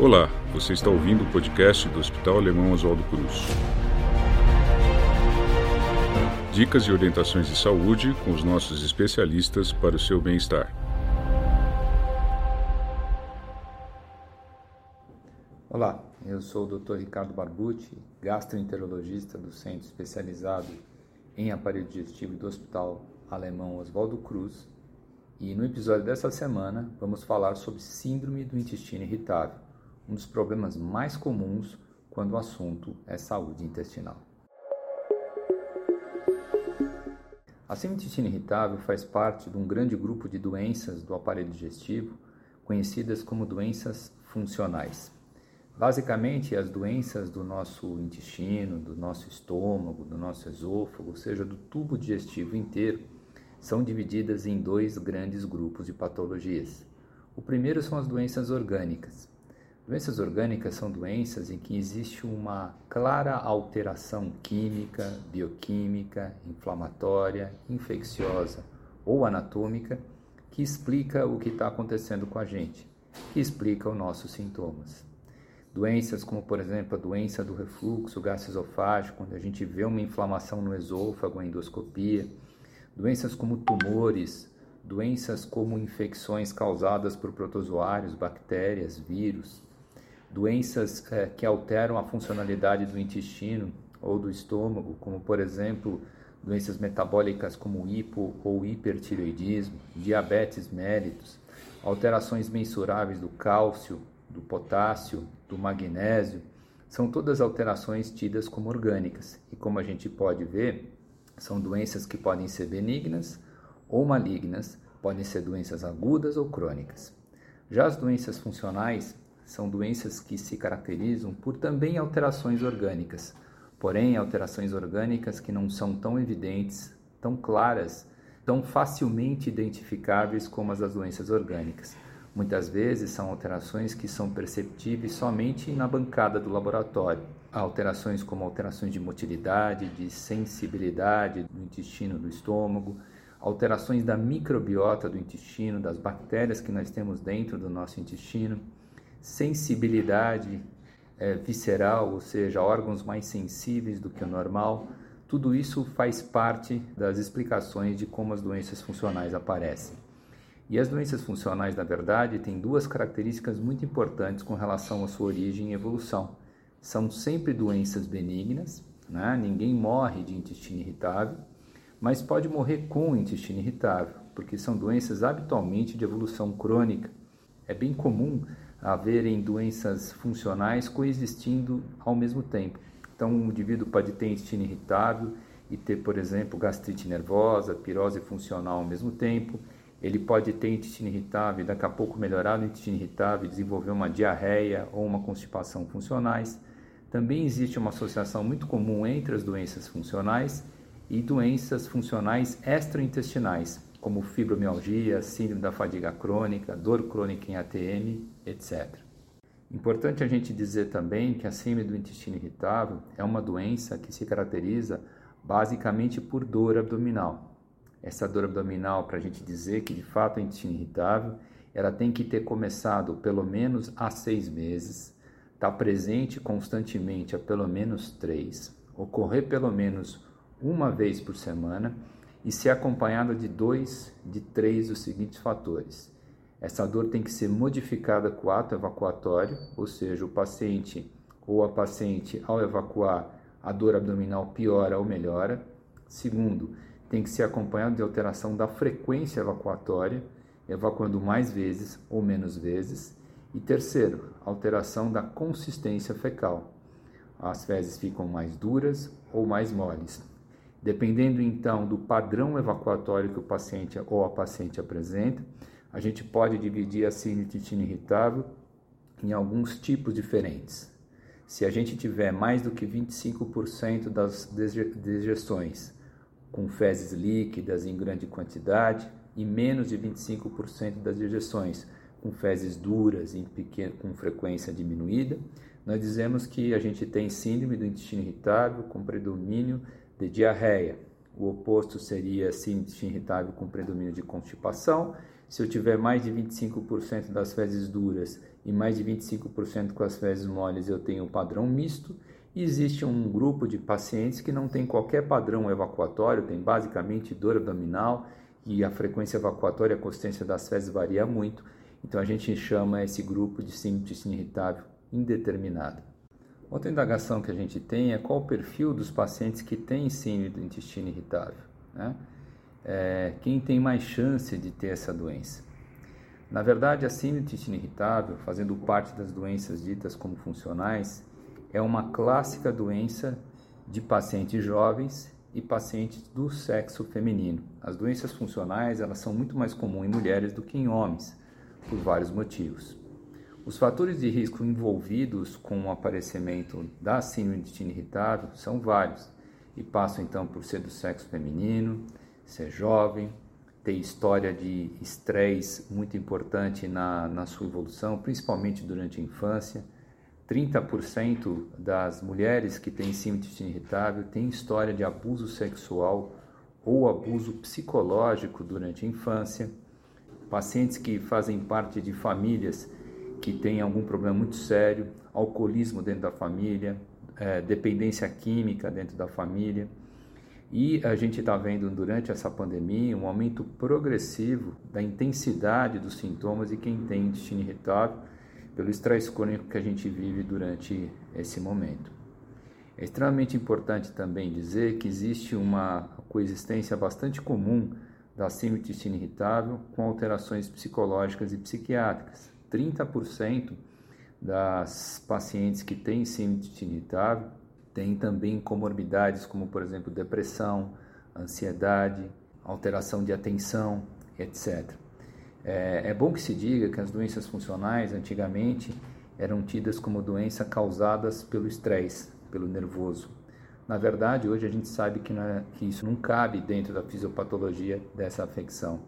Olá, você está ouvindo o podcast do Hospital Alemão Oswaldo Cruz. Dicas e orientações de saúde com os nossos especialistas para o seu bem-estar. Olá, eu sou o Dr. Ricardo Barbucci, gastroenterologista do Centro Especializado em Aparelho Digestivo do Hospital Alemão Oswaldo Cruz, e no episódio dessa semana vamos falar sobre síndrome do intestino irritável, um dos problemas mais comuns quando o assunto é saúde intestinal. A intestino irritável faz parte de um grande grupo de doenças do aparelho digestivo, conhecidas como doenças funcionais. Basicamente, as doenças do nosso intestino, do nosso estômago, do nosso esôfago, ou seja, do tubo digestivo inteiro, são divididas em dois grandes grupos de patologias. O primeiro são as doenças orgânicas. Doenças orgânicas são doenças em que existe uma clara alteração química, bioquímica, inflamatória, infecciosa ou anatômica que explica o que está acontecendo com a gente, que explica os nossos sintomas. Doenças como, por exemplo, a doença do refluxo gastroesofágico, quando a gente vê uma inflamação no esôfago, a endoscopia, Doenças como tumores, doenças como infecções causadas por protozoários, bactérias, vírus, doenças é, que alteram a funcionalidade do intestino ou do estômago, como por exemplo doenças metabólicas como hipo ou hipertireoidismo, diabetes mellitus, alterações mensuráveis do cálcio, do potássio, do magnésio, são todas alterações tidas como orgânicas e como a gente pode ver, são doenças que podem ser benignas ou malignas, podem ser doenças agudas ou crônicas. Já as doenças funcionais são doenças que se caracterizam por também alterações orgânicas, porém alterações orgânicas que não são tão evidentes, tão claras, tão facilmente identificáveis como as das doenças orgânicas. Muitas vezes são alterações que são perceptíveis somente na bancada do laboratório. Alterações como alterações de motilidade, de sensibilidade do intestino, do estômago, alterações da microbiota do intestino, das bactérias que nós temos dentro do nosso intestino, sensibilidade é, visceral, ou seja, órgãos mais sensíveis do que o normal. Tudo isso faz parte das explicações de como as doenças funcionais aparecem. E as doenças funcionais, na verdade, têm duas características muito importantes com relação à sua origem e evolução são sempre doenças benignas, né? ninguém morre de intestino irritável, mas pode morrer com intestino irritável, porque são doenças habitualmente de evolução crônica. É bem comum haverem doenças funcionais coexistindo ao mesmo tempo. Então, um indivíduo pode ter intestino irritável e ter, por exemplo, gastrite nervosa, pirose funcional ao mesmo tempo. Ele pode ter intestino irritável e daqui a pouco melhorar o intestino irritável e desenvolver uma diarreia ou uma constipação funcionais. Também existe uma associação muito comum entre as doenças funcionais e doenças funcionais extraintestinais, como fibromialgia, síndrome da fadiga crônica, dor crônica em ATM, etc. Importante a gente dizer também que a síndrome do intestino irritável é uma doença que se caracteriza basicamente por dor abdominal. Essa dor abdominal, para a gente dizer que de fato é intestino irritável, ela tem que ter começado pelo menos há seis meses, estar tá presente constantemente há pelo menos três, ocorrer pelo menos uma vez por semana e ser acompanhada de dois, de três dos seguintes fatores. Essa dor tem que ser modificada com o ato evacuatório, ou seja, o paciente ou a paciente, ao evacuar, a dor abdominal piora ou melhora. Segundo, tem que ser acompanhado de alteração da frequência evacuatória, evacuando mais vezes ou menos vezes. E terceiro, alteração da consistência fecal. As fezes ficam mais duras ou mais moles. Dependendo então do padrão evacuatório que o paciente ou a paciente apresenta, a gente pode dividir a sinitite irritável em alguns tipos diferentes. Se a gente tiver mais do que 25% das digestões com fezes líquidas em grande quantidade e menos de 25% das digestões com fezes duras em pequeno, com frequência diminuída, nós dizemos que a gente tem síndrome do intestino irritável com predomínio de diarreia. O oposto seria intestino irritável com predomínio de constipação. Se eu tiver mais de 25% das fezes duras e mais de 25% com as fezes moles, eu tenho o padrão misto. Existe um grupo de pacientes que não tem qualquer padrão evacuatório, tem basicamente dor abdominal e a frequência evacuatória, a consistência das fezes varia muito. Então a gente chama esse grupo de intestino irritável indeterminada. Outra indagação que a gente tem é qual o perfil dos pacientes que têm síndrome do intestino irritável. Né? É, quem tem mais chance de ter essa doença? Na verdade, a síndrome do intestino irritável, fazendo parte das doenças ditas como funcionais, é uma clássica doença de pacientes jovens e pacientes do sexo feminino. As doenças funcionais elas são muito mais comuns em mulheres do que em homens, por vários motivos. Os fatores de risco envolvidos com o aparecimento da síndrome de intestino irritável são vários e passam então por ser do sexo feminino, ser jovem, ter história de estresse muito importante na, na sua evolução, principalmente durante a infância. 30% das mulheres que têm síndrome de intestino irritável têm história de abuso sexual ou abuso psicológico durante a infância. Pacientes que fazem parte de famílias que tem algum problema muito sério, alcoolismo dentro da família, é, dependência química dentro da família. E a gente está vendo durante essa pandemia um aumento progressivo da intensidade dos sintomas de quem tem intestino irritável pelo estresse crônico que a gente vive durante esse momento. É extremamente importante também dizer que existe uma coexistência bastante comum da síndrome intestino irritável com alterações psicológicas e psiquiátricas. 30% das pacientes que têm síndrome de intestino irritável têm também comorbidades como, por exemplo, depressão, ansiedade, alteração de atenção, etc. É, é bom que se diga que as doenças funcionais, antigamente, eram tidas como doença causadas pelo estresse, pelo nervoso. Na verdade, hoje a gente sabe que, é, que isso não cabe dentro da fisiopatologia dessa afecção.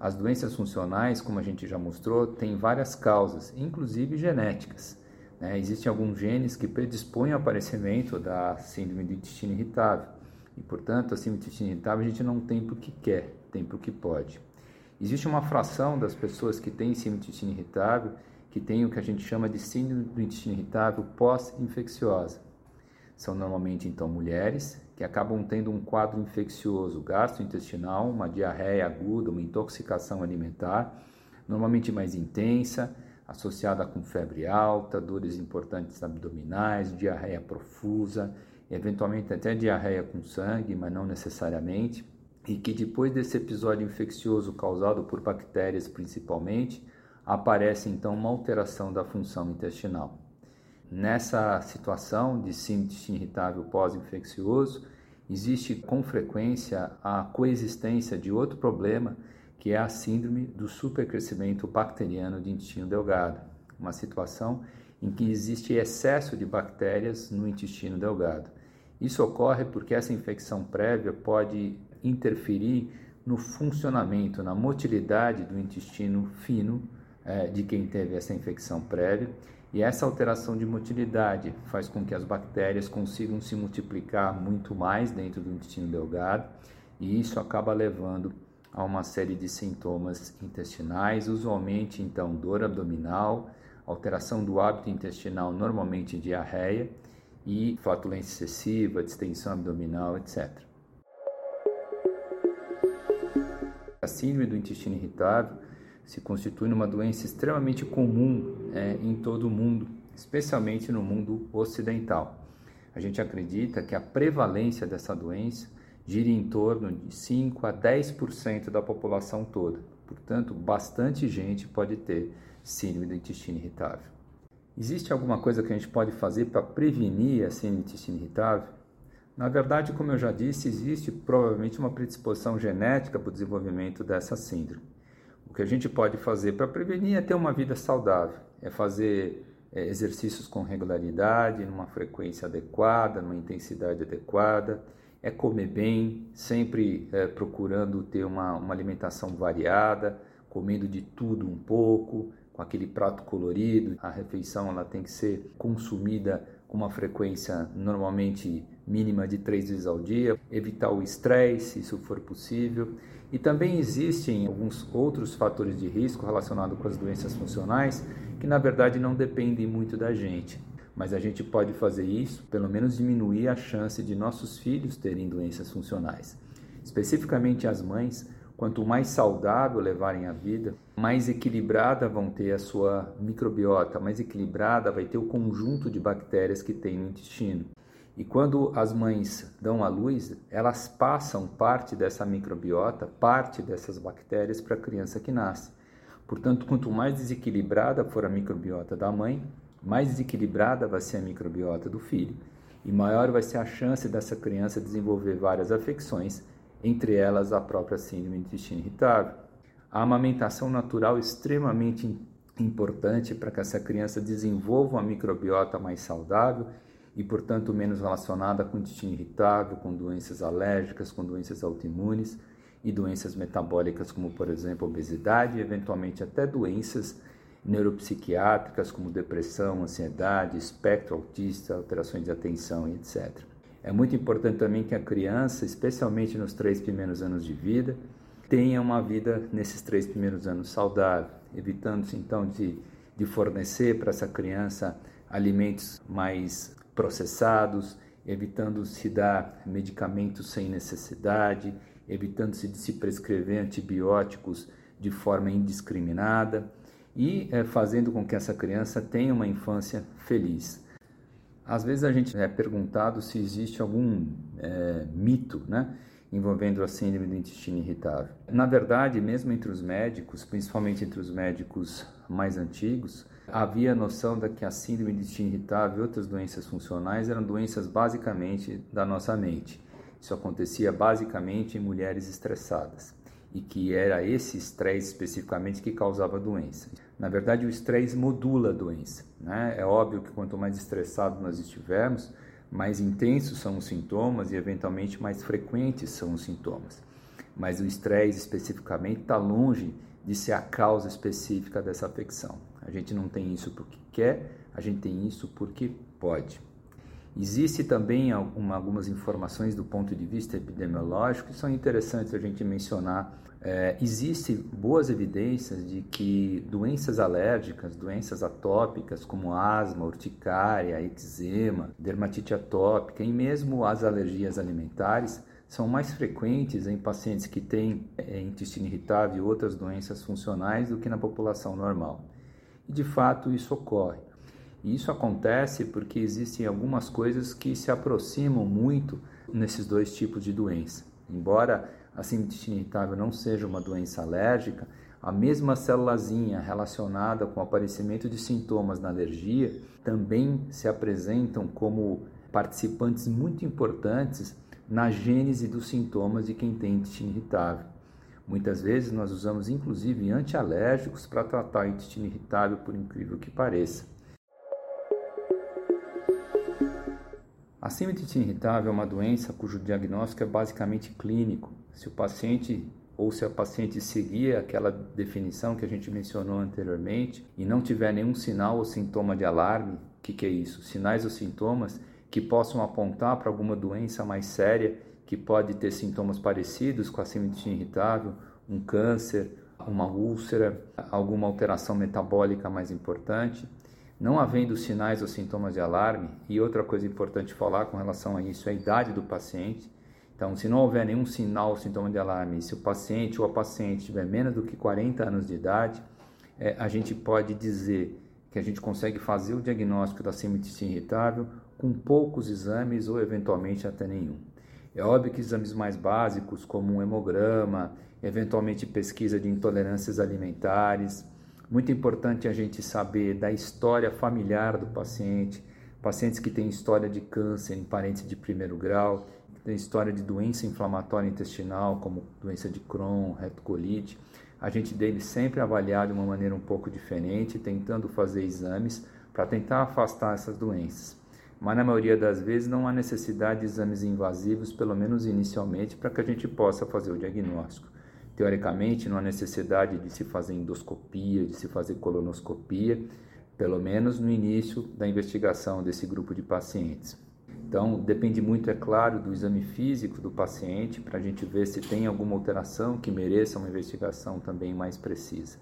As doenças funcionais, como a gente já mostrou, têm várias causas, inclusive genéticas. Né? Existem alguns genes que predispõem ao aparecimento da síndrome do intestino irritável. E, portanto, a síndrome do intestino irritável a gente não tem porque quer, tem porque pode. Existe uma fração das pessoas que têm síndrome do intestino irritável que tem o que a gente chama de síndrome do intestino irritável pós-infecciosa. São normalmente, então, mulheres que acabam tendo um quadro infeccioso gastrointestinal, uma diarreia aguda, uma intoxicação alimentar, normalmente mais intensa, associada com febre alta, dores importantes abdominais, diarreia profusa, eventualmente até diarreia com sangue, mas não necessariamente, e que depois desse episódio infeccioso causado por bactérias principalmente, aparece então uma alteração da função intestinal. Nessa situação de síndrome irritável pós-infeccioso, existe com frequência a coexistência de outro problema, que é a síndrome do supercrescimento bacteriano de intestino delgado, uma situação em que existe excesso de bactérias no intestino delgado. Isso ocorre porque essa infecção prévia pode interferir no funcionamento, na motilidade do intestino fino é, de quem teve essa infecção prévia e essa alteração de motilidade faz com que as bactérias consigam se multiplicar muito mais dentro do intestino delgado, e isso acaba levando a uma série de sintomas intestinais, usualmente então dor abdominal, alteração do hábito intestinal, normalmente diarreia, e flatulência excessiva, distensão abdominal, etc. A síndrome do intestino irritável se constitui numa doença extremamente comum é, em todo o mundo, especialmente no mundo ocidental. A gente acredita que a prevalência dessa doença gira em torno de 5 a 10% da população toda. Portanto, bastante gente pode ter síndrome do intestino irritável. Existe alguma coisa que a gente pode fazer para prevenir a síndrome do intestino irritável? Na verdade, como eu já disse, existe provavelmente uma predisposição genética para o desenvolvimento dessa síndrome. Que a gente pode fazer para prevenir é ter uma vida saudável, é fazer é, exercícios com regularidade, numa frequência adequada, numa intensidade adequada, é comer bem, sempre é, procurando ter uma, uma alimentação variada, comendo de tudo um pouco, com aquele prato colorido. A refeição ela tem que ser consumida com uma frequência normalmente mínima de três vezes ao dia, evitar o estresse, se isso for possível. E também existem alguns outros fatores de risco relacionados com as doenças funcionais que, na verdade, não dependem muito da gente. Mas a gente pode fazer isso, pelo menos diminuir a chance de nossos filhos terem doenças funcionais. Especificamente as mães, quanto mais saudável levarem a vida, mais equilibrada vão ter a sua microbiota, mais equilibrada vai ter o conjunto de bactérias que tem no intestino. E quando as mães dão à luz, elas passam parte dessa microbiota, parte dessas bactérias para a criança que nasce. Portanto, quanto mais desequilibrada for a microbiota da mãe, mais desequilibrada vai ser a microbiota do filho. E maior vai ser a chance dessa criança desenvolver várias afecções, entre elas a própria síndrome do intestino irritável. A amamentação natural é extremamente importante para que essa criança desenvolva uma microbiota mais saudável e, portanto, menos relacionada com intestino irritável, com doenças alérgicas, com doenças autoimunes e doenças metabólicas, como, por exemplo, obesidade e, eventualmente, até doenças neuropsiquiátricas, como depressão, ansiedade, espectro autista, alterações de atenção etc. É muito importante também que a criança, especialmente nos três primeiros anos de vida, tenha uma vida nesses três primeiros anos saudável, evitando-se então de, de fornecer para essa criança alimentos mais processados, evitando-se dar medicamentos sem necessidade, evitando-se de se prescrever antibióticos de forma indiscriminada e é, fazendo com que essa criança tenha uma infância feliz. Às vezes a gente é perguntado se existe algum é, mito, né? envolvendo a síndrome do intestino irritável. Na verdade, mesmo entre os médicos, principalmente entre os médicos mais antigos, havia a noção de que a síndrome do intestino irritável e outras doenças funcionais eram doenças basicamente da nossa mente. Isso acontecia basicamente em mulheres estressadas e que era esse estresse especificamente que causava a doença. Na verdade, o estresse modula a doença. Né? É óbvio que quanto mais estressado nós estivermos, mais intensos são os sintomas e, eventualmente, mais frequentes são os sintomas. Mas o estresse, especificamente, está longe de ser a causa específica dessa afecção. A gente não tem isso porque quer, a gente tem isso porque pode. Existe também algumas informações do ponto de vista epidemiológico que são interessantes a gente mencionar é, Existem boas evidências de que doenças alérgicas, doenças atópicas como asma, urticária, eczema, dermatite atópica e mesmo as alergias alimentares são mais frequentes em pacientes que têm é, intestino irritável e outras doenças funcionais do que na população normal. E de fato isso ocorre. E isso acontece porque existem algumas coisas que se aproximam muito nesses dois tipos de doença. Embora a síndrome irritável não seja uma doença alérgica, a mesma célulazinha relacionada com o aparecimento de sintomas na alergia também se apresentam como participantes muito importantes na gênese dos sintomas de quem tem intestino irritável. Muitas vezes nós usamos inclusive antialérgicos para tratar o intestino irritável, por incrível que pareça. A síndrome irritável é uma doença cujo diagnóstico é basicamente clínico. Se o paciente ou se a paciente seguir aquela definição que a gente mencionou anteriormente e não tiver nenhum sinal ou sintoma de alarme, o que, que é isso? Sinais ou sintomas que possam apontar para alguma doença mais séria que pode ter sintomas parecidos com a síndrome irritável, um câncer, uma úlcera, alguma alteração metabólica mais importante. Não havendo sinais ou sintomas de alarme, e outra coisa importante falar com relação a isso é a idade do paciente. Então, se não houver nenhum sinal ou sintoma de alarme, se o paciente ou a paciente tiver menos do que 40 anos de idade, é, a gente pode dizer que a gente consegue fazer o diagnóstico da síndrome irritável com poucos exames ou eventualmente até nenhum. É óbvio que exames mais básicos, como um hemograma, eventualmente pesquisa de intolerâncias alimentares, muito importante a gente saber da história familiar do paciente, pacientes que têm história de câncer em parentes de primeiro grau, que têm história de doença inflamatória intestinal, como doença de Crohn, retocolite. A gente deve sempre avaliar de uma maneira um pouco diferente, tentando fazer exames para tentar afastar essas doenças. Mas na maioria das vezes não há necessidade de exames invasivos, pelo menos inicialmente, para que a gente possa fazer o diagnóstico. Teoricamente, não há necessidade de se fazer endoscopia, de se fazer colonoscopia, pelo menos no início da investigação desse grupo de pacientes. Então, depende muito, é claro, do exame físico do paciente para a gente ver se tem alguma alteração que mereça uma investigação também mais precisa.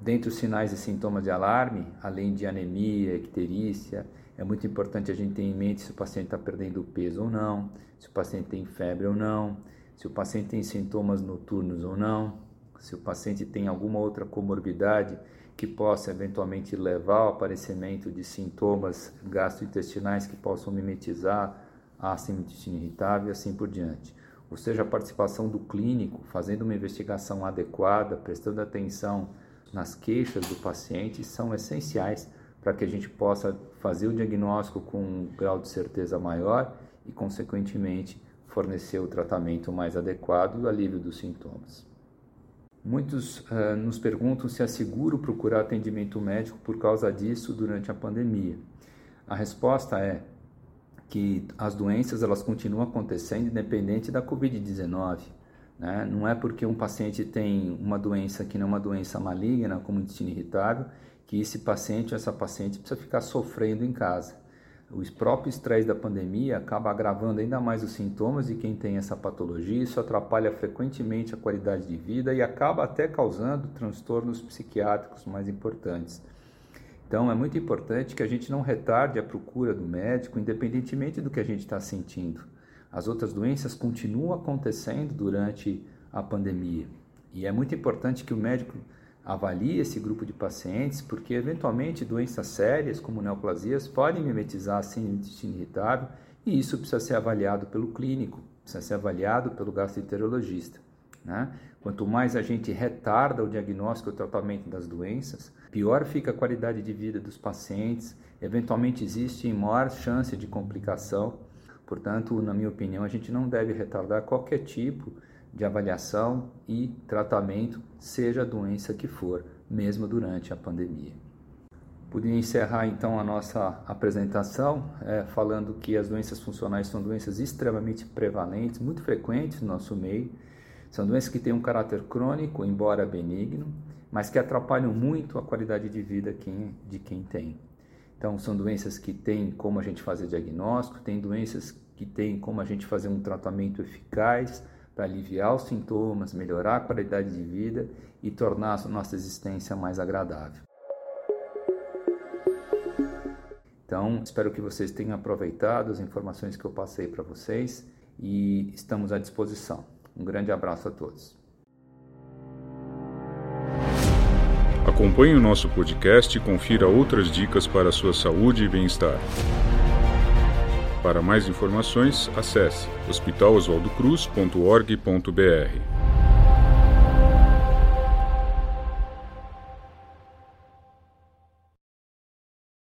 Dentre os sinais e sintomas de alarme, além de anemia, icterícia, é muito importante a gente ter em mente se o paciente está perdendo peso ou não, se o paciente tem febre ou não, se o paciente tem sintomas noturnos ou não, se o paciente tem alguma outra comorbidade que possa eventualmente levar ao aparecimento de sintomas gastrointestinais que possam mimetizar a ácido irritável e assim por diante. Ou seja, a participação do clínico, fazendo uma investigação adequada, prestando atenção nas queixas do paciente, são essenciais para que a gente possa fazer o diagnóstico com um grau de certeza maior e, consequentemente, fornecer o tratamento mais adequado e o alívio dos sintomas. Muitos uh, nos perguntam se é seguro procurar atendimento médico por causa disso durante a pandemia. A resposta é que as doenças elas continuam acontecendo independente da Covid-19. Né? Não é porque um paciente tem uma doença que não é uma doença maligna, como intestino irritável, que esse paciente ou essa paciente precisa ficar sofrendo em casa o próprio estresse da pandemia acaba agravando ainda mais os sintomas de quem tem essa patologia, isso atrapalha frequentemente a qualidade de vida e acaba até causando transtornos psiquiátricos mais importantes. Então é muito importante que a gente não retarde a procura do médico, independentemente do que a gente está sentindo. As outras doenças continuam acontecendo durante a pandemia e é muito importante que o médico avalie esse grupo de pacientes, porque eventualmente doenças sérias, como neoplasias, podem mimetizar a síndrome do intestino irritável e isso precisa ser avaliado pelo clínico, precisa ser avaliado pelo gastroenterologista. Né? Quanto mais a gente retarda o diagnóstico e o tratamento das doenças, pior fica a qualidade de vida dos pacientes, eventualmente existe maior chance de complicação. Portanto, na minha opinião, a gente não deve retardar qualquer tipo de avaliação e tratamento, seja a doença que for, mesmo durante a pandemia. Podia encerrar então a nossa apresentação é, falando que as doenças funcionais são doenças extremamente prevalentes, muito frequentes no nosso meio. São doenças que têm um caráter crônico, embora benigno, mas que atrapalham muito a qualidade de vida de quem tem. Então, são doenças que têm como a gente fazer diagnóstico, tem doenças que têm como a gente fazer um tratamento eficaz, para aliviar os sintomas, melhorar a qualidade de vida e tornar a nossa existência mais agradável. Então, espero que vocês tenham aproveitado as informações que eu passei para vocês e estamos à disposição. Um grande abraço a todos. Acompanhe o nosso podcast e confira outras dicas para a sua saúde e bem-estar. Para mais informações, acesse hospitaloswaldocruz.org.br.